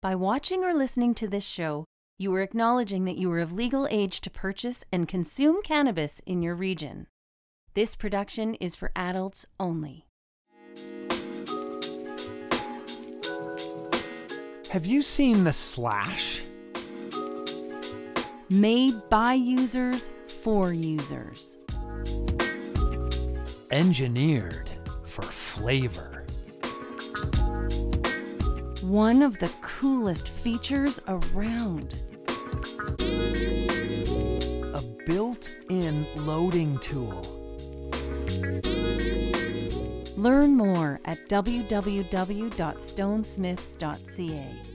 By watching or listening to this show, you are acknowledging that you are of legal age to purchase and consume cannabis in your region. This production is for adults only. Have you seen the slash? Made by users for users. Engineered for flavor. One of the coolest features around. A built in loading tool. Learn more at www.stonesmiths.ca.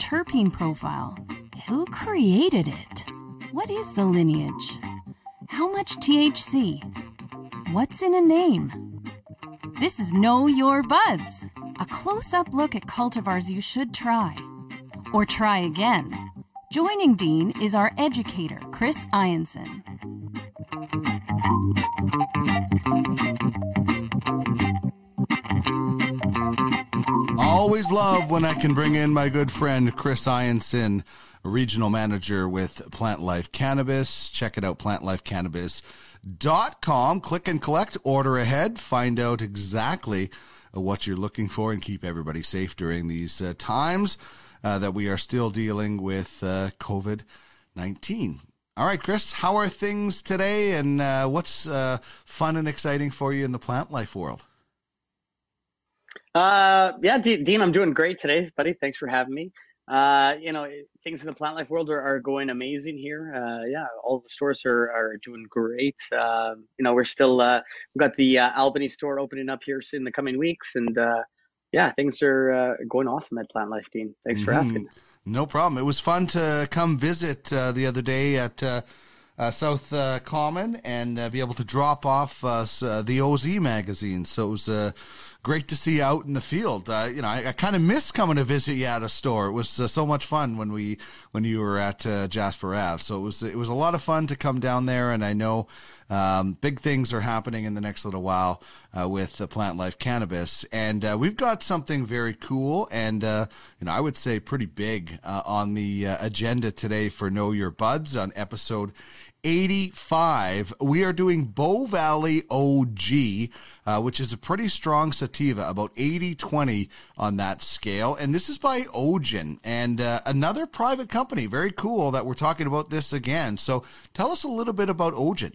terpene profile? Who created it? What is the lineage? How much THC? What's in a name? This is Know Your Buds, a close up look at cultivars you should try. Or try again. Joining Dean is our educator, Chris Ianson. Always love when I can bring in my good friend Chris Ianson, regional manager with Plantlife Cannabis. Check it out, plantlifecannabis.com. Click and collect, order ahead, find out exactly what you're looking for, and keep everybody safe during these uh, times uh, that we are still dealing with uh, COVID 19. All right, Chris, how are things today, and uh, what's uh, fun and exciting for you in the plant life world? Uh, yeah, D- Dean, I'm doing great today, buddy. Thanks for having me. Uh, you know, things in the plant life world are, are going amazing here. Uh, yeah, all the stores are, are doing great. Uh, you know, we're still, uh, we've got the uh, Albany store opening up here in the coming weeks. And, uh, yeah, things are uh, going awesome at Plantlife, Dean. Thanks for Mhm. asking. No problem. It was fun to come visit uh, the other day at uh, uh, South uh, Common and uh, be able to drop off uh, uh, the OZ magazine. So it was uh, great to see you out in the field. Uh, you know, I, I kind of miss coming to visit you at a store. It was uh, so much fun when we when you were at uh, Jasper Ave. So it was it was a lot of fun to come down there, and I know um, big things are happening in the next little while uh, with the Plantlife Cannabis, and uh, we've got something very cool and uh, you know I would say pretty big on the agenda today for Know Your Buds on episode 85. We are doing Bow Valley OG, uh, which is a pretty strong sativa, about 80 20 on that scale. And this is by Ogen and uh, another private company. Very cool that we're talking about this again. So tell us a little bit about Ogen.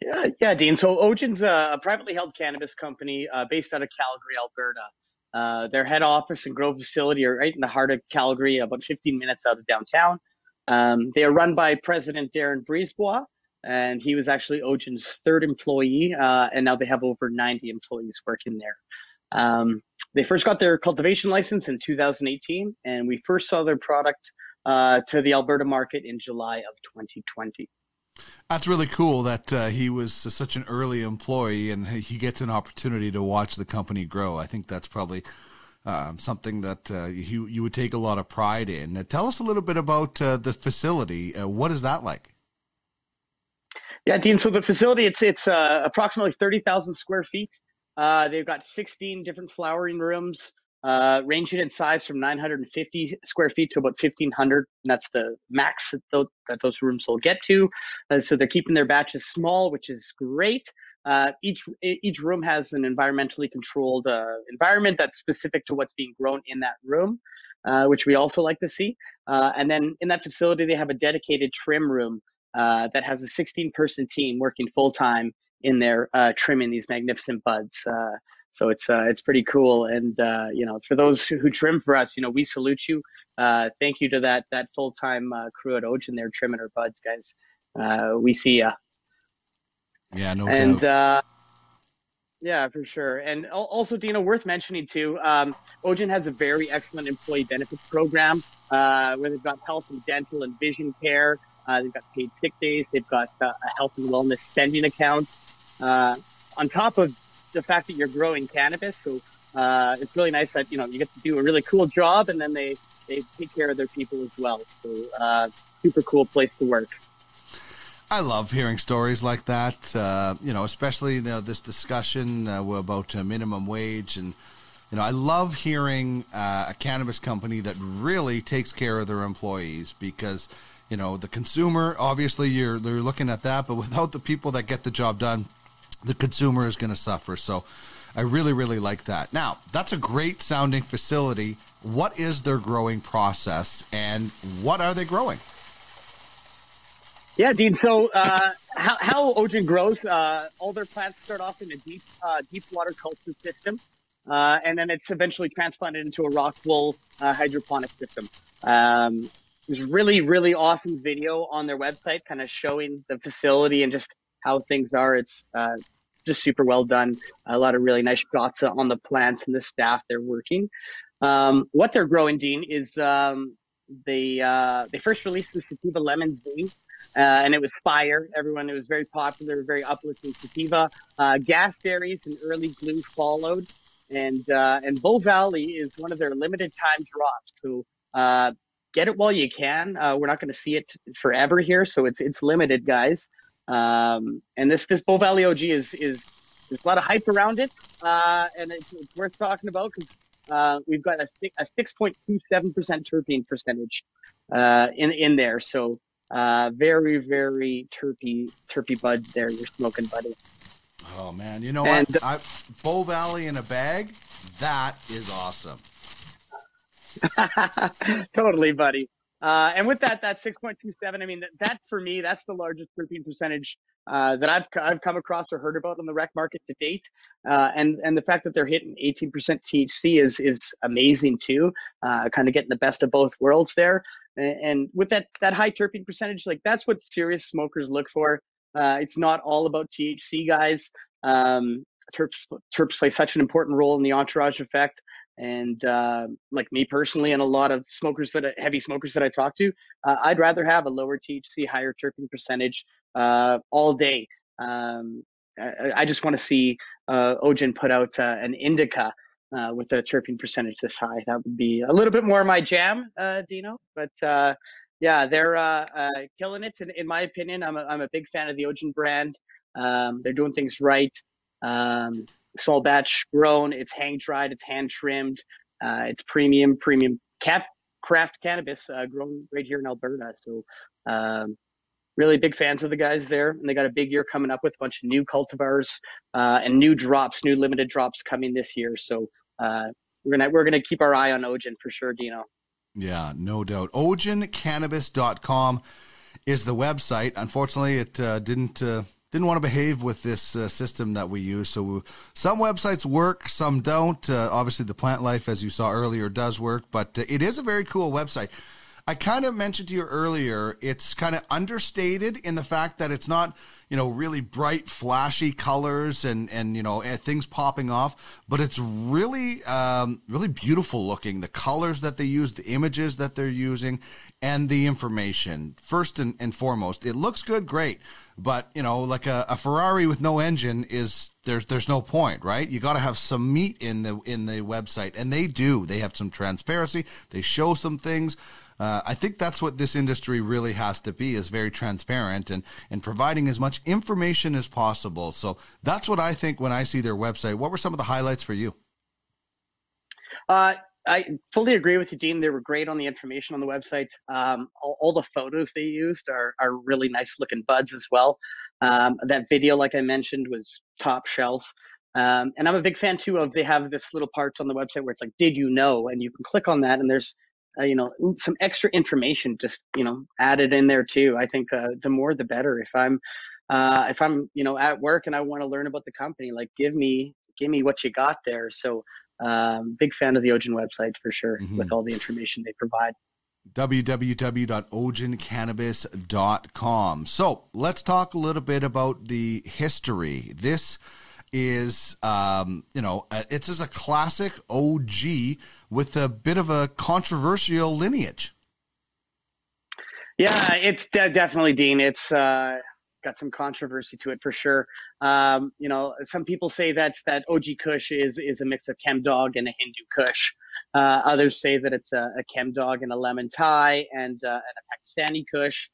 Yeah, yeah, Dean. So Ogen's a, privately held cannabis company uh, based out of Calgary, Alberta. Uh, their head office and grow facility are right in the heart of Calgary, about 15 minutes out of downtown. Um, they are run by President Darren Brisebois, and he was actually Ogen's third employee, uh, and now they have over 90 employees working there. Um, they first got their cultivation license in 2018, and we first saw their product uh, to the Alberta market in July of 2020. That's really cool that uh, he was such an early employee and he gets an opportunity to watch the company grow. I think that's probably um, something that uh, you, you would take a lot of pride in. Tell us a little bit about uh, the facility. Uh, what is that like? Yeah, Dean. So the facility, it's it's uh, approximately thirty thousand square feet. Uh, they've got sixteen different flowering rooms, uh, ranging in size from nine hundred and fifty square feet to about fifteen hundred. And that's the max that those, that those rooms will get to. So they're keeping their batches small, which is great. Uh, each each room has an environmentally controlled uh, environment that's specific to what's being grown in that room, uh, which we also like to see. Uh, and then in that facility, they have a dedicated trim room uh, that has a 16 person team working full time in there uh, trimming these magnificent buds. So it's it's pretty cool, and you know, for those who, who trim for us, you know, we salute you. Thank you to that that full time crew at Ogen there trimming our buds, guys. We see ya. Yeah, no and doubt. uh, yeah, for sure. And also, Dina, worth mentioning too, um, Ogen has a very excellent employee benefits program uh, where they've got health and dental and vision care. Uh, they've got paid sick days. They've got uh, a health and wellness spending account. Uh, on top of the fact that you're growing cannabis, so uh, it's really nice that you know you get to do a really cool job, and then they they take care of their people as well. So uh, super cool place to work. I love hearing stories like that. Uh, you know, especially you know, this discussion uh, about uh, minimum wage, and you know, I love hearing uh, a cannabis company that really takes care of their employees because you know the consumer. Obviously, you're they're looking at that, but without the people that get the job done, the consumer is going to suffer. So, I really, really like that. Now, that's a great sounding facility. What is their growing process, and what are they growing? Yeah, Dean. So uh, how, how Ogen grows, uh, all their plants start off in a deep, uh, deep water culture system, uh, and then it's eventually transplanted into a rock wool uh, hydroponic system. Um, there's really, really awesome video on their website, kind of showing the facility and just how things are. It's uh, just super well done. A lot of really nice shots on the plants and the staff they're working. Um, what they're growing, Dean, is um, they they first released the sativa lemon zing uh, and it was fire. Everyone, it was very popular, very uplifting sativa. Uh, gas berries and early glue followed, and uh, and Bow Valley is one of their limited time drops. So uh, get it while you can. Uh, we're not going to see it forever here, so it's it's limited, guys. Um, and this this Bow Valley OG is is there's a lot of hype around it, uh, and it's, it's, worth talking about because. We've got a, a 6.27% terpene percentage in in there, so uh, very, very terpy, terpy bud there you're smoking, buddy. Oh man, you know and, what? I, Bow Valley in a bag. That is awesome. totally, buddy. Uh, and with that, that 6.27, I mean, that, that, for me, that's the largest terpene percentage uh, that I've I've come across or heard about on the rec market to date. Uh, and and the fact that they're hitting 18% THC is is amazing too. Uh, kind of getting the best of both worlds there. And, and, with that that high terpene percentage, like that's what serious smokers look for. Uh, it's not all about THC, guys. Um, terps terps play such an important role in the entourage effect. And uh, like me personally, and a lot of smokers that heavy smokers that I talk to, uh, I'd rather have a lower THC, higher terpene percentage uh, all day. Um, I, I, just want to see uh, Ogen put out uh, an indica uh, with a terpene percentage this high. That would be a little bit more my jam, Dino. But yeah, they're killing it. In, in my opinion, I'm a, I'm a big fan of the ogen brand. Um, they're doing things right. Um, small batch grown. It's hang dried. It's hand trimmed. Uh, it's premium, premium caf- craft cannabis uh, grown right here in Alberta. So, um, really big fans of the guys there. And they got a big year coming up with a bunch of new cultivars uh, and new drops, new limited drops coming this year. So, uh, we're gonna we're gonna keep our eye on Ogen for sure, Dino. Yeah, no doubt. OgenCannabis.com is the website. Unfortunately, it uh, didn't uh, didn't want to behave with this uh, system that we use. So some websites work, some don't. Uh, obviously, the Plantlife, as you saw earlier, does work, but uh, it is a very cool website. I kind of mentioned to you earlier, it's kind of understated in the fact that it's not, you know, really bright, flashy colors and and you know things popping off, but it's really, um, really beautiful looking. The colors that they use, the images that they're using, and the information. First and, and foremost, it looks good, great. But you know, like a, a Ferrari with no engine is there's there's no point, right? You got to have some meat in the in the website, and they do. They have some transparency. They show some things. Uh, I think that's what this industry really has to be is very transparent and, and providing as much information as possible. So that's what I think when I see their website. What were some of the highlights for you? Uh, I fully agree with you, Dean. They were great on the information on the website. Um, all, all, the photos they used are, are really nice looking buds as well. Um, that video, like I mentioned, was top shelf. Um, and I'm a big fan too of they have this little part on the website where it's like, did you know? And you can click on that and there's, uh, you know, some extra information just, you know, added in there too. I think uh, the more the better. If I'm, uh, if I'm, you know, at work and I want to learn about the company, like give me, give me what you got there. So um, big fan of the ogen website for sure mm-hmm. with all the information they provide www.ogencannabis.com So let's talk a little bit about the history. This is, um, you know, it's as a classic OG with a bit of a controversial lineage. Yeah, it's de- definitely Dean. It's uh, got some controversy to it for sure. Um, you know, some people say that that OG Kush is is a mix of Chem Dawg and a Hindu Kush. Uh, others say that it's a, a Chem Dawg and a lemon Thai and, uh, and a Pakistani Kush.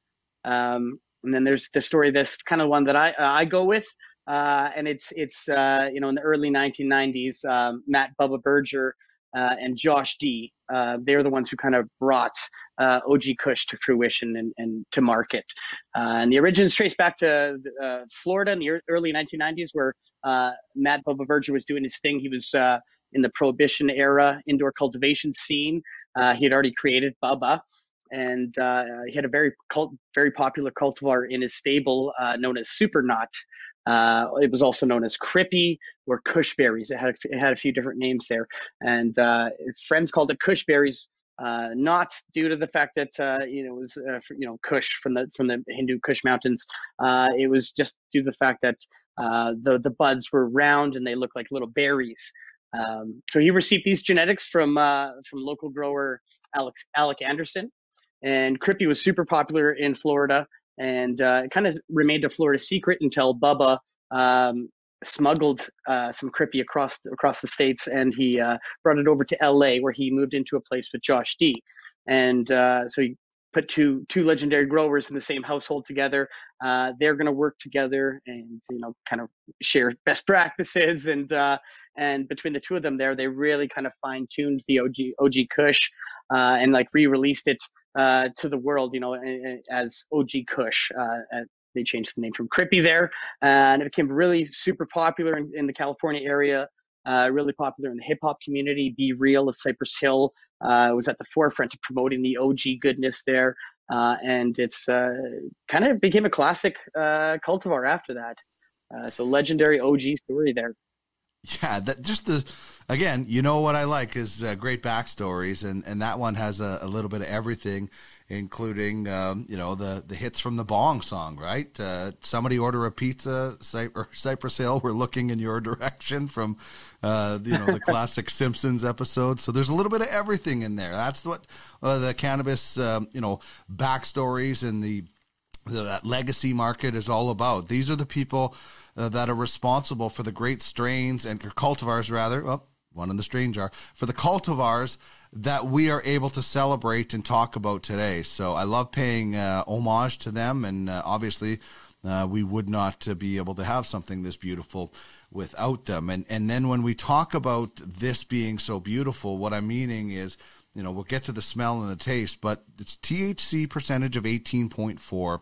Um, and then there's the story, this kind of one that I I go with. Uh, and it's it's uh, you know in the early 1990s, um, Matt Bubba Berger uh, and Josh D. Uh, they're the ones who kind of brought uh, OG Kush to fruition and, and to market. Uh, and the origin is traced back to Florida in the early 1990s, where Matt Bubba Berger was doing his thing. He was in the Prohibition era indoor cultivation scene. he had already created Bubba, and uh, he had a very cult, very popular cultivar in his stable uh, known as Supernut. Uh, it was also known as Crippy or Cushberries. It had a, it had a few different names there, and uh, its friends called it Cushberries. Uh, not due to the fact that uh, you know it was uh, you know Kush from the from the Hindu Kush mountains. Uh, it was just due to the fact that the the buds were round and they looked like little berries. Um, so he received these genetics from from local grower Alex Alec Anderson, and Crippy was super popular in Florida and uh, it kind of remained a Florida secret until Bubba um, smuggled uh, some Crippy across across the states, and he uh, brought it over to L.A., where he moved into a place with Josh D. And uh, so he put two two legendary growers in the same household together. Uh, they're going to work together and you know kind of share best practices and uh, and between the two of them there, they really kind of fine tuned the OG OG Kush uh, and like re-released it uh, to the world, you know, as OG Kush. Uh, they changed the name from Crippy there, and it became really super popular in, in the California area. Uh, really popular in the hip hop community. B-Real of Cypress Hill uh, was at the forefront of promoting the OG goodness there, uh, and it's uh, kind of became a classic uh, cultivar after that. Uh, so legendary OG story there. Yeah, that just the again, you know what I like is uh, great backstories, and and that one has a, a little bit of everything, including um, you know the the hits from the Bong song, right? Uh, somebody order a pizza, Cy- Cypress Hill. We're looking in your direction from uh, you know the classic Simpsons episode. So there's a little bit of everything in there. That's what uh, the cannabis um, you know backstories and the, the that legacy market is all about. These are the people uh, that are responsible for the great strains and cultivars, rather. Well, one in the strain jar for the cultivars that we are able to celebrate and talk about today. So I love paying uh, homage to them, and uh, obviously, uh, we would not uh, be able to have something this beautiful without them. And and then when we talk about this being so beautiful, what I'm meaning is. You know, we'll get to the smell and the taste, but it's THC percentage of 18.4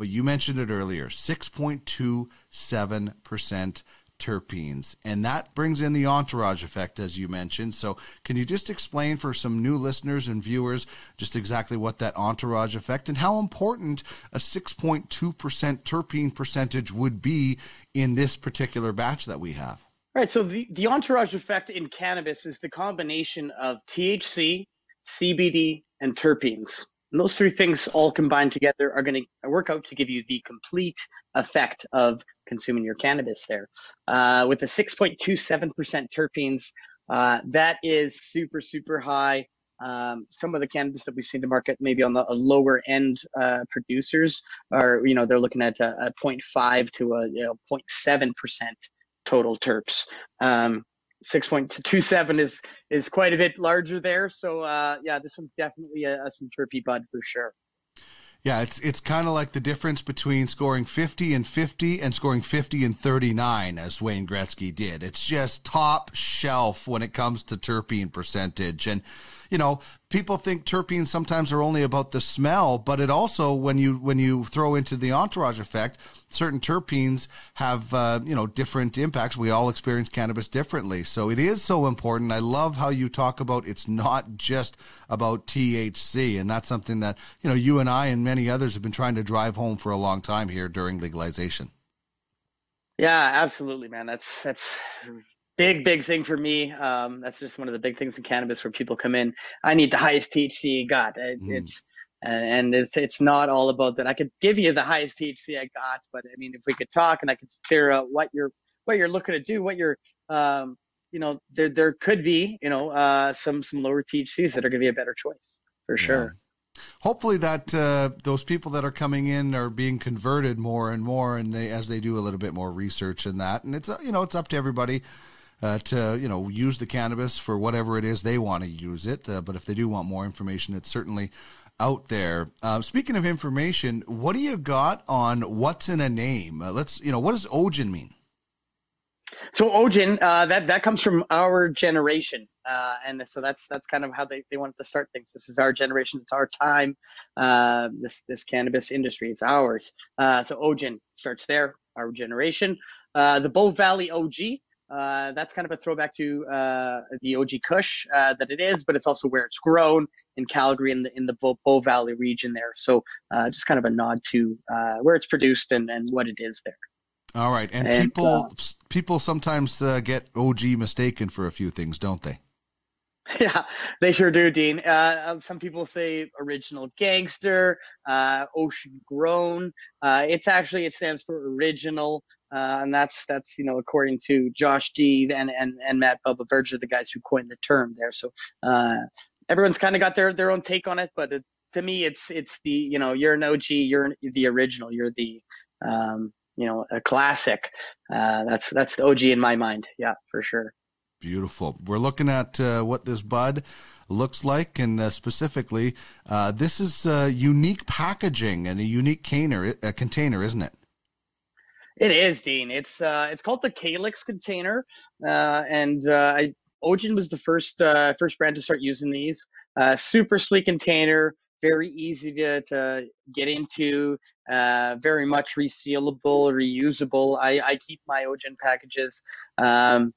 but you mentioned it earlier 6.27% terpenes. And that brings in the entourage effect, as you mentioned. So, can you just explain for some new listeners and viewers just exactly what that entourage effect and how important a 6.2% terpene percentage would be in this particular batch that we have? Right. So, the, the entourage effect in cannabis is the combination of THC, CBD, and terpenes. And those three things all combined together are going to work out to give you the complete effect of consuming your cannabis there. Uh, with the 6.27% terpenes, uh, that is super, super high. Um, some of the cannabis that we see in the market, maybe on the lower end uh, producers, are you know they're looking at a, a 0.5 to a you know, 0.7 percent total terps. Um, 6.27 is is quite a bit larger there. So uh, yeah, this one's definitely a, a some terpy bud for sure. Yeah, it's it's kind of like the difference between scoring 50 and 50 and scoring 50 and 39 as Wayne Gretzky did. It's just top shelf when it comes to terpene percentage and you know, people think terpenes sometimes are only about the smell, but it also when you when you throw into the entourage effect, certain terpenes have uh, you know different impacts. We all experience cannabis differently, so it is so important. I love how you talk about it's not just about THC, and that's something that you know you and I and many others have been trying to drive home for a long time here during legalization. Yeah, absolutely, man. That's that's big big thing for me um, that's just one of the big things in cannabis where people come in. I need the highest thc I got it, mm. it's and it's it's not all about that. I could give you the highest thc i got but i mean if we could talk and i could figure out what you're what you're looking to do what you're um, you know there there could be you know uh, some some lower thcs that are going to be a better choice for sure. Hopefully that uh, those people that are coming in are being converted more and more and they as they do a little bit more research in that and it's uh, you know it's up to everybody uh, to you know use the cannabis for whatever it is they want to use it uh, but if they do want more information it's certainly out there uh, speaking of information what do you got on what's in a name uh, let's you know what does Ogen mean so Ogen, uh, that that comes from our generation, uh, and so that's that's kind of how they, they wanted to start things. This is our generation, it's our time. This this cannabis industry, it's ours. So Ogen starts there, our generation. The Bow Valley OG, uh, that's kind of a throwback to the OG Kush that it is, but it's also where it's grown in Calgary in the in the Bow Valley region there. So just kind of a nod to where it's produced and and what it is there. All right, and, and people uh, people sometimes uh, get OG mistaken for a few things, don't they? Yeah, they sure do, Dean. Uh, uh, some people say original gangster, uh, ocean grown. Uh, it's actually it stands for original, and that's that's you know according to Josh D and and and Matt Bubba Berger, the guys who coined the term there. So everyone's kind of got their their own take on it, but it, to me, it's it's the you know you're an OG, you're the original, you're the um, you know a classic. Uh, that's that's the OG in my mind. Yeah, for sure. Beautiful. We're looking at uh, what this bud looks like, and uh, specifically, uh, this is uh, unique packaging and a unique container, a container, isn't it? It is, Dean. It's uh, it's called the Calyx container, uh, and I, Ogen was the first uh, first brand to start using these. Uh, super sleek container, very easy to, to get into, uh, very much resealable, reusable. I, I keep my Ogen packages. Um,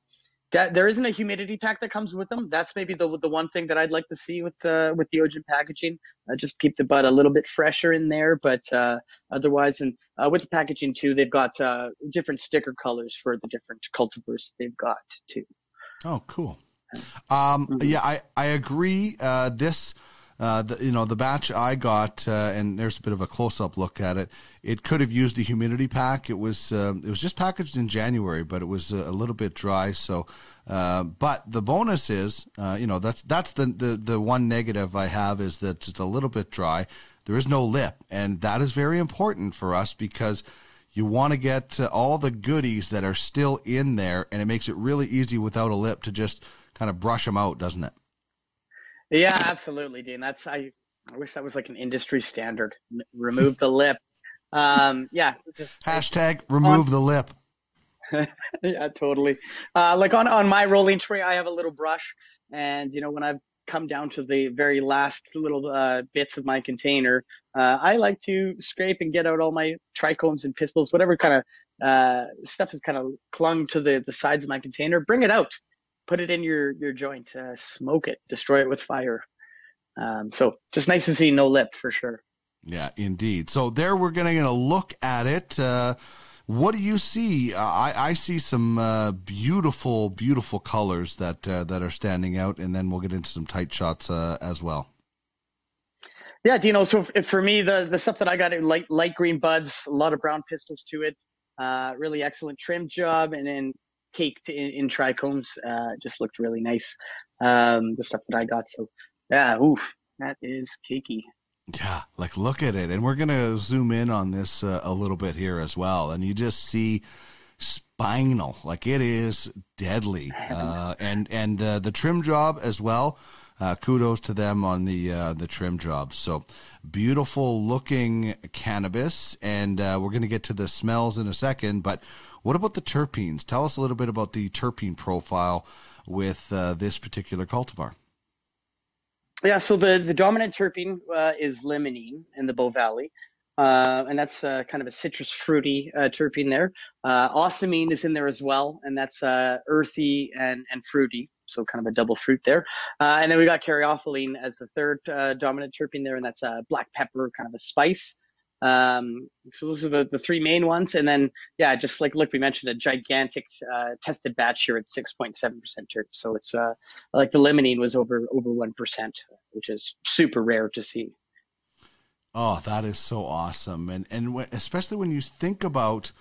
that, there isn't a humidity pack that comes with them. That's maybe the the one thing that I'd like to see with uh, with the Ogen packaging. Uh, just keep the bud a little bit fresher in there, but uh, otherwise, and uh, with the packaging too, they've got uh, different sticker colors for the different cultivars they've got too. Oh, cool. Um, mm-hmm. Yeah, I I agree. Uh, this uh, the, you know, the batch I got, uh, and there's a bit of a close-up look at it. It could have used a humidity pack. It was uh, it was just packaged in January, but it was a, little bit dry. So, uh, but the bonus is, uh, you know, that's that's the, the the one negative I have is that it's a little bit dry. There is no lip, and that is very important for us because you want to get all the goodies that are still in there, and it makes it really easy without a lip to just kind of brush them out, doesn't it? Yeah, absolutely, Dean. That's I. I wish that was like an industry standard. Remove the lip. Um, yeah. Hashtag remove on, the lip. yeah, totally. Uh, like on on my rolling tray, I have a little brush, and you know when I've come down to the very last little uh, bits of my container, uh, I like to scrape and get out all my trichomes and pistils, whatever kind of uh, stuff is kind of clung to the the sides of my container. Bring it out put it in your your joint, uh, smoke it, destroy it with fire. Um, so just nice to see no lip for sure. Yeah, indeed. So there we're going to gonna look at it. Uh, what do you see? Uh, I, I see some uh, beautiful, beautiful colors that uh, that are standing out, and then we'll get into some tight shots uh, as well. Yeah, Dino. So if, for me, the the stuff that I got, light light green buds, a lot of brown pistils to it. Uh, really excellent trim job, and then caked in, in trichomes. Uh, just looked really nice. Um, the stuff that I got. So yeah, oof, that is cakey. Yeah, like look at it, and we're gonna zoom in on this uh, a little bit here as well, and you just see spinal, like it is deadly, uh, and and uh, the trim job as well. Uh, kudos to them on the uh, the trim job. So beautiful looking cannabis, and uh, we're going to get to the smells in a second. But what about the terpenes? Tell us a little bit about the terpene profile with uh, this particular cultivar. Yeah, so the, the dominant terpene uh, is limonene in the Bow Valley. Uh, and that's uh, kind of a citrus fruity uh, terpene there. Uh, ocimene is in there as well, and that's uh, earthy and, and fruity, so kind of a double fruit there. Uh, and then we got caryophyllene as the third dominant terpene there, and that's a black pepper, kind of a spice. Um, so those are the, the three main ones. And then, yeah, just like look, we mentioned a gigantic uh, tested batch here at 6.7% terp. So it's uh, like the limonene was over over 1%, which is super rare to see. Oh, that is so awesome. And and w- especially when you think about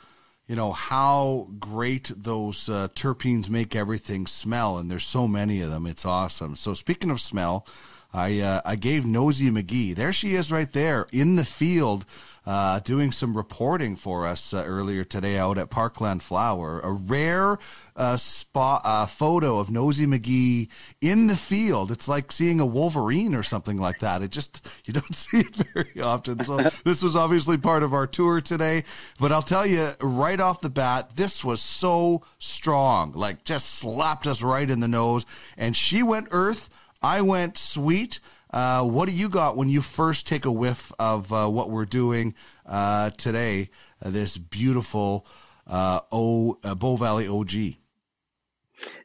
you know how great those uh, terpenes make everything smell and there's so many of them it's awesome so speaking of smell I uh, I gave Nosy McGee. There she is, right there in the field uh, doing some reporting for us uh, earlier today out at Parkland Flower. A rare uh, spot uh, photo of Nosy McGee in the field. It's like seeing a Wolverine or something like that. It just you don't see it very often. So this was obviously part of our tour today. But I'll tell you right off the bat, this was so strong. Like just slapped us right in the nose. And she went earth. I went sweet. Uh, what do you got when you first take a whiff of uh, what we're doing uh, today? Uh, this beautiful uh, O uh, Bow Valley OG.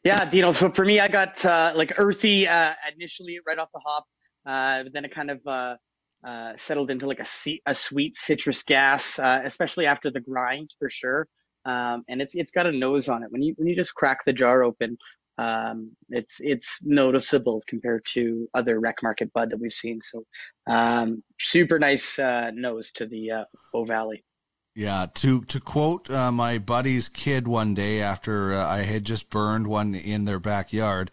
Yeah, Dino. So for me, I got like earthy initially right off the hop, but then it kind of settled into like a, a sweet citrus gas, especially after the grind for sure. Um, and it's it's got a nose on it. When you when you just crack the jar open, um, it's it's noticeable compared to other rec market bud that we've seen. So um, super nice uh, nose to the uh, Valley. Yeah, to to quote uh, my buddy's kid one day after uh, I had just burned one in their backyard,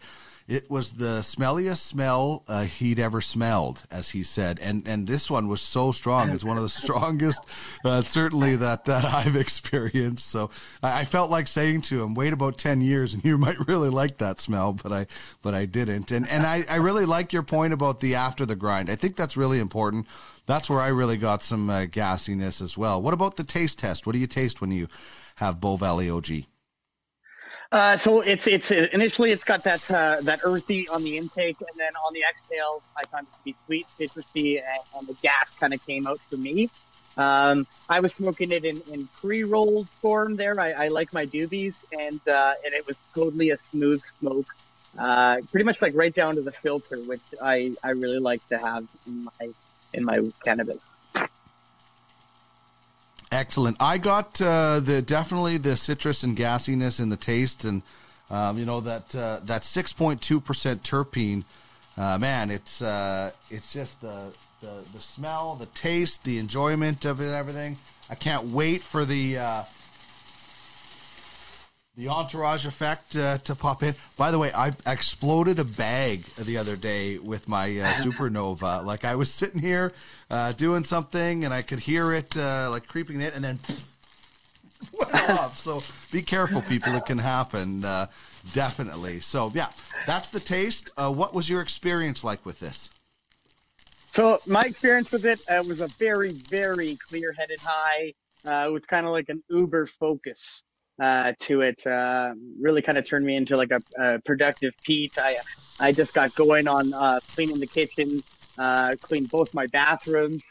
it was the smelliest smell uh, he'd ever smelled, as he said, and and this one was so strong. It's one of the strongest, uh, certainly that that I've experienced. So I, I, felt like saying to him, "Wait about ten years, and you might really like that smell." But I but I didn't, and and I I really like your point about the after the grind. I think that's really important. That's where I really got some uh, gassiness as well. What about the taste test? What do you taste when you have Bow Valley OG? Uh, so it's it's initially it's got that uh, that earthy on the intake, and then on the exhale, I found it to be sweet, citrusy, and, and the gas kind of came out for me. Um, I was smoking it in, in pre-rolled form there. I, I like my doobies, and uh, and it was totally a smooth smoke, uh, pretty much like right down to the filter, which I, I really like to have in my in my cannabis. Excellent. I got uh, the definitely the citrus and gassiness in the taste, and um, you know that uh, that six point two percent terpene. Uh, man, it's uh, it's just the, the the smell, the taste, the enjoyment of it, everything. I can't wait for the uh, the entourage effect uh, to pop in. By the way, I exploded a bag the other day with my uh, supernova. Like I was sitting here uh, doing something, and I could hear it uh, like creeping in, and then went off. So be careful, people. It can happen. Uh, definitely. So yeah, that's the taste. Uh, what was your experience like with this? So my experience with it was a very, very clear-headed high. Uh, with kind of like an Uber focus uh, to it. Uh, really kind of turned me into like a, a, productive Pete. I I just got going on uh, cleaning the kitchen, uh, cleaned both my bathrooms.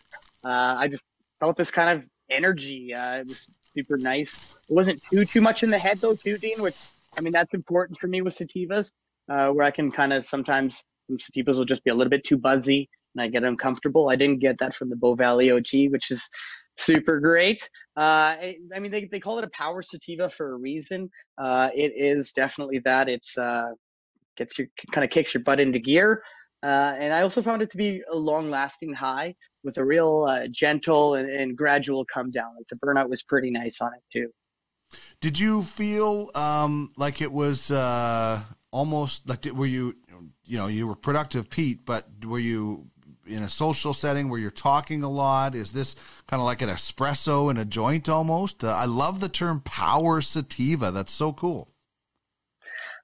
Uh, I just felt this kind of energy. Uh, it was super nice. It wasn't too too much in the head though, too, Dean. Which I mean that's important for me with sativas, Uh where I can kind of sometimes sativas will just be a little bit too buzzy and I get uncomfortable. I didn't get that from the Bow Valley OG, which is super great. Uh, I mean, they, they call it a power sativa for a reason. Uh, it is definitely that. It's uh, gets your kind of kicks your butt into gear. Uh, and I also found it to be a long lasting high with a real uh, gentle and, and, gradual come down. Like the burnout was pretty nice on it too. Did you feel um, like it was uh, almost like were you you know you were productive Pete, but were you in a social setting where you're talking a lot? Is this kind of like an espresso in a joint almost? Uh, I love the term power sativa. That's so cool.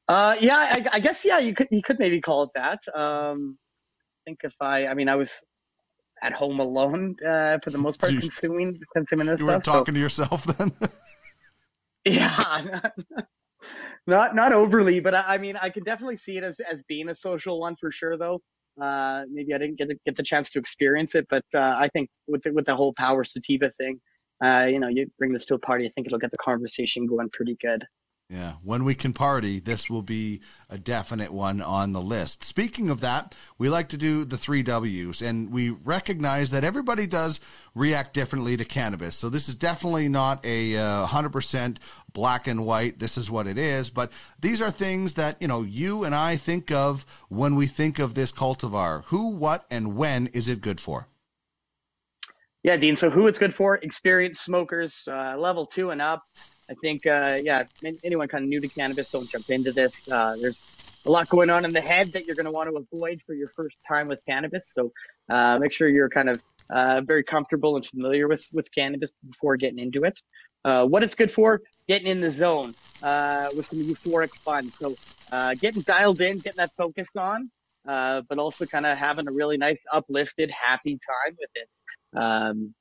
Uh, yeah, I, I, guess yeah, you could you could maybe call it that. Um, I think if I, I mean, I was at home alone uh, for the most part, you, consuming consuming this you stuff. You were talking so. to yourself then. yeah, not, not not overly, but I, I mean, I can definitely see it as as being a social one for sure, though. Uh, maybe I didn't get get the chance to experience it, but uh, I think with the, with the whole power sativa thing, uh, you know, you bring this to a party, I think it'll get the conversation going pretty good. Yeah, when we can party, this will be a definite one on the list. Speaking of that, we like to do the three W's, and we recognize that everybody does react differently to cannabis. So this is definitely not a uh, 100% black and white. This is what it is. But these are things that you know you and I think of when we think of this cultivar. Who, what, and when is it good for? Yeah, Dean. So who it's good for? Experienced smokers, uh, level two and up. I think, uh, yeah, anyone kind of new to cannabis, don't jump into this. Uh, there's a lot going on in the head that you're going to want to avoid for your first time with cannabis. So uh, make sure you're kind of uh, very comfortable and familiar with with cannabis before getting into it. Uh, what it's good for, getting in the zone uh, with some euphoric fun. So uh, getting dialed in, getting that focused on, uh, but also kind of having a really nice, uplifted, happy time with it. Um,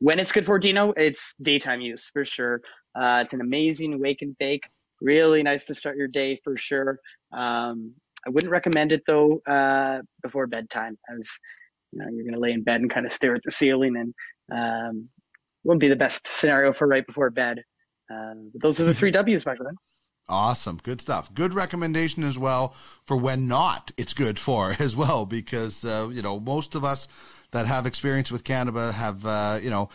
when it's good for Dino, it's daytime use for sure. Uh, it's an amazing wake and bake. Really nice to start your day for sure. Um, I wouldn't recommend it though uh, before bedtime, as you know you're going to lay in bed and kind of stare at the ceiling, and um, wouldn't be the best scenario for right before bed. Um, but those are the three W's, my friend. Awesome. Good stuff. Good recommendation as well for when not it's good for as well, because, uh, you know, most of us that have experience with cannabis have, uh, you know,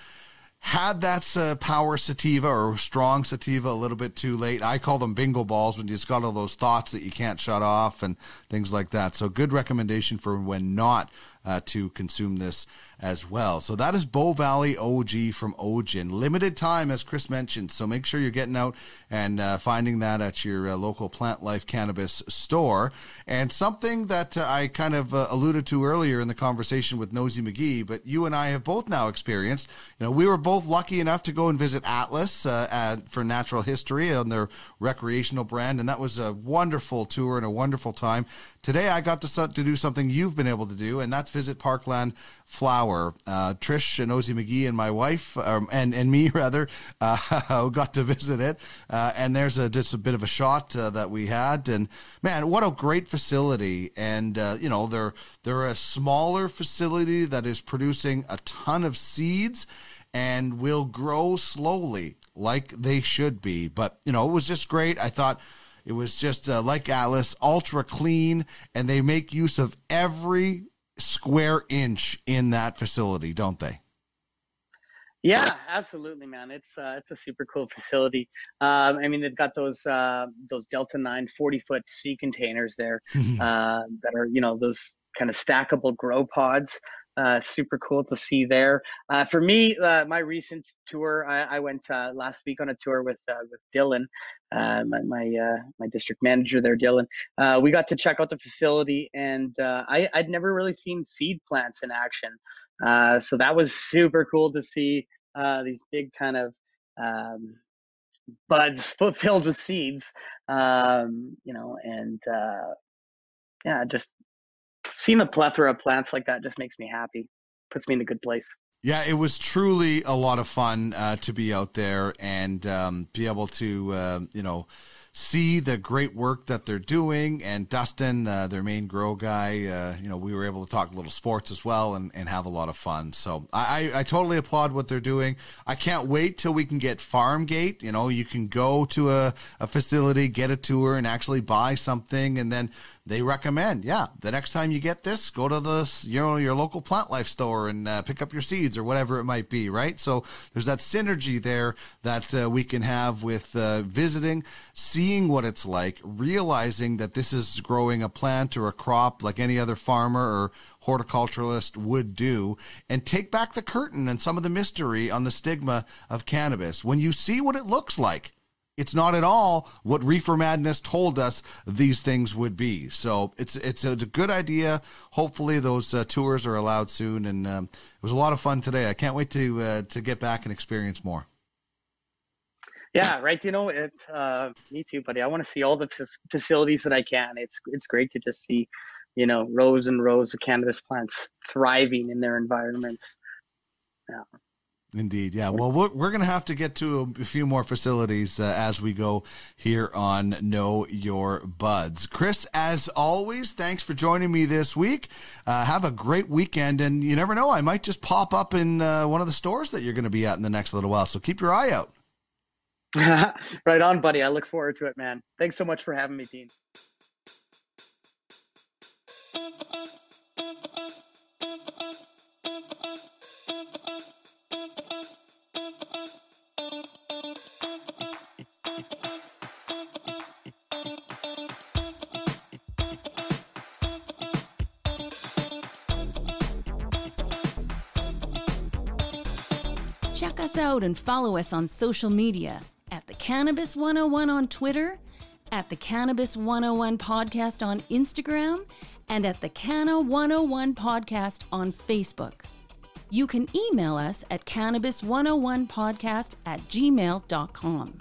had that uh, power sativa or strong sativa a little bit too late. I call them bingo balls when you just got all those thoughts that you can't shut off and things like that. So good recommendation for when not uh, to consume this as well. So that is Bow Valley OG from Ogen. Limited time, as Chris mentioned. So make sure you're getting out and uh, finding that at your uh, local Plantlife Cannabis store. And something that uh, I kind of uh, alluded to earlier in the conversation with Nosy McGee, but you and I have both now experienced. You know, we were both lucky enough to go and visit Atlas uh, at, for natural history on their recreational brand, and that was a wonderful tour and a wonderful time. Today, I got to, to do something you've been able to do, and that's visit Parkland Flower. Uh, Trish and Nosy McGee and my wife, um, and and me rather, uh, got to visit it. Uh, and there's a just a bit of a shot uh, that we had, and man, what a great facility! And uh, you know, they're they're a smaller facility that is producing a ton of seeds and will grow slowly like they should be. But you know, it was just great. I thought. It was just uh, like Atlas, ultra clean, and they make use of every square inch in that facility, don't they? Yeah, absolutely, man. It's uh, it's a super cool facility. Um, I mean, they've got those uh, those Delta 9 40 foot sea containers there uh, that are you know those kind of stackable grow pods. Uh, super cool to see there. Uh, for me, uh, my recent tour, I, I went uh, last week on a tour with uh, with Dylan, uh, my my, my, district manager there, Dylan. we got to check out the facility, and I, would never really seen seed plants in action, so that was super cool to see these big kind of um, buds filled with seeds, um, you know, and yeah, just seeing a plethora of plants like that just makes me happy, puts me in a good place. Yeah, it was truly a lot of fun uh, to be out there and um, be able to, uh, you know, see the great work that they're doing. And Dustin, uh, their main grow guy, uh, you know, we were able to talk little sports as well and, and have a lot of fun. So I, I, totally applaud what they're doing. I can't wait till we can get Farmgate. You know, you can go to a, a facility, get a tour, and actually buy something, and then they recommend, yeah, the next time you get this, go to the you know your local plant life store and uh, pick up your seeds or whatever it might be, right? So there's that synergy there that uh, we can have with uh, visiting, seeing what it's like, realizing that this is growing a plant or a crop like any other farmer or horticulturalist would do, and take back the curtain and some of the mystery on the stigma of cannabis. When you see what it looks like it's not at all what Reefer Madness told us these things would be. So it's it's a good idea. Hopefully those uh, tours are allowed soon, and um, it was a lot of fun today. I can't wait to uh, to get back and experience more. Yeah, right. You know, it. uh, me too, buddy. I want to see all the facilities that I can. It's it's great to just see, you know, rows and rows of cannabis plants thriving in their environments. Yeah. Indeed, yeah. Well, we're, we're going to have to get to a, few more facilities uh, as we go here on Know Your Buds. Chris, as always, thanks for joining me this week. Uh, have a great weekend, and you never know, I might just pop up in uh, one of the stores that you're going to be at in the next little while. So keep your eye out. right on, buddy. I look forward to it, man. Thanks so much for having me, Dean. Out and follow us on social media at the Cannabis 101 on Twitter at the Cannabis 101 Podcast on Instagram and at the Canna 101 Podcast on Facebook. You can email us at cannabis101podcast at gmail.com.